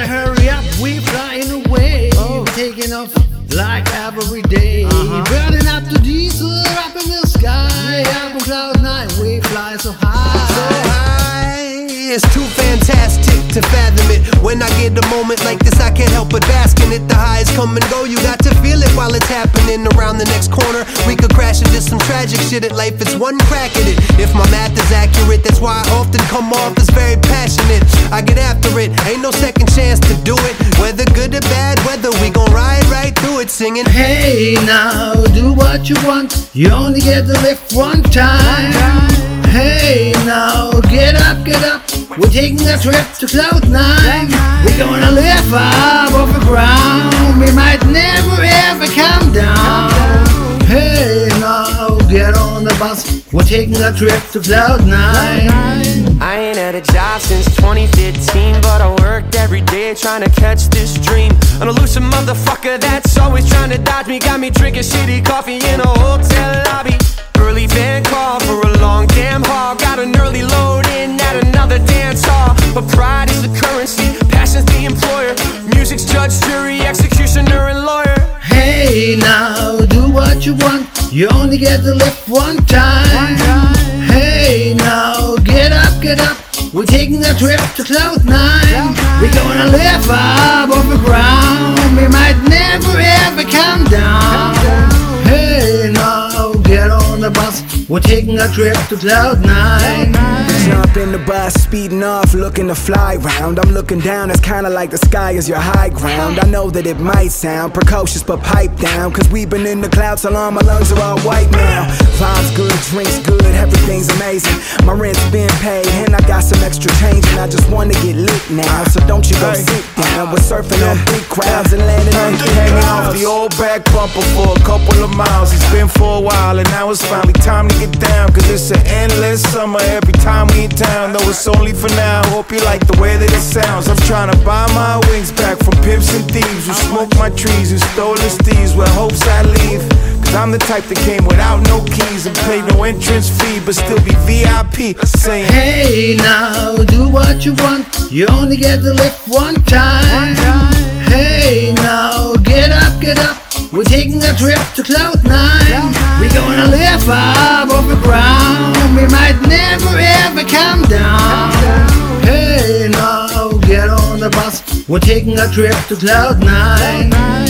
better hurry up, we flying away. Oh. Taking off like every day. Uh-huh. Burning up the diesel up in the sky. Up on cloud nine, we fly so high. So high, it's too fantastic to fathom it. When I get a moment like this, I can't help but bask in it. The highs come and go, you got to feel it while it's happening around the next corner. We could crash into some tragic shit at life, it's one crack at it. If my math is accurate, that's why I often come singing. Hey now, do what you want. You only get to live one time. Hey now, get up, get up. We're taking a trip to cloud nine. We're gonna live up off the ground. We might never ever come down. Hey now, get on the bus. We're taking a trip to cloud nine. I ain't had a job since 2015, but I worked every day trying to catch this dream. An elusive motherfucker that's always trying to dodge me. Got me drinking shitty coffee in a hotel lobby. Early van call for a long damn haul. Got an early load in at another dance hall. But pride is the currency, passion's the employer. Music's judge, jury, executioner, and lawyer. Hey now, do what you want. You only get to live one time. Hey now, get up, get up. We're taking a trip to cloud nine. We're We're taking a trip to cloud nine. Jump in the bus, speeding off, looking to fly round. I'm looking down, it's kinda like the sky is your high ground. I know that it might sound precocious, but pipe down. Cause we've been in the clouds so long, my lungs are all white now. Vibes good, drinks good, everything's amazing. My rent's been paid, got some extra change, and I just wanna get lit now. So don't you go sit down. We're surfing on big crowds and landing on big Hanging off the old back bumper for a couple of miles. It's been for a while, and now it's finally time to get down. Cause it's an endless summer every time we in town. Though it's only for now. Hope you like the way that it sounds. I'm trying to buy my wings back from pimps and thieves who smoked my trees, who stole the steeds with hopes I leave. I'm the type that came without no keys and paid no entrance fee, but still be VIP. Saying, Hey now, do what you want. You only get to live one time. Hey now, get up, get up. We're taking a trip to cloud nine. We're gonna live up off the ground. We might never ever come down. Hey now, get on the bus. We're taking a trip to cloud nine.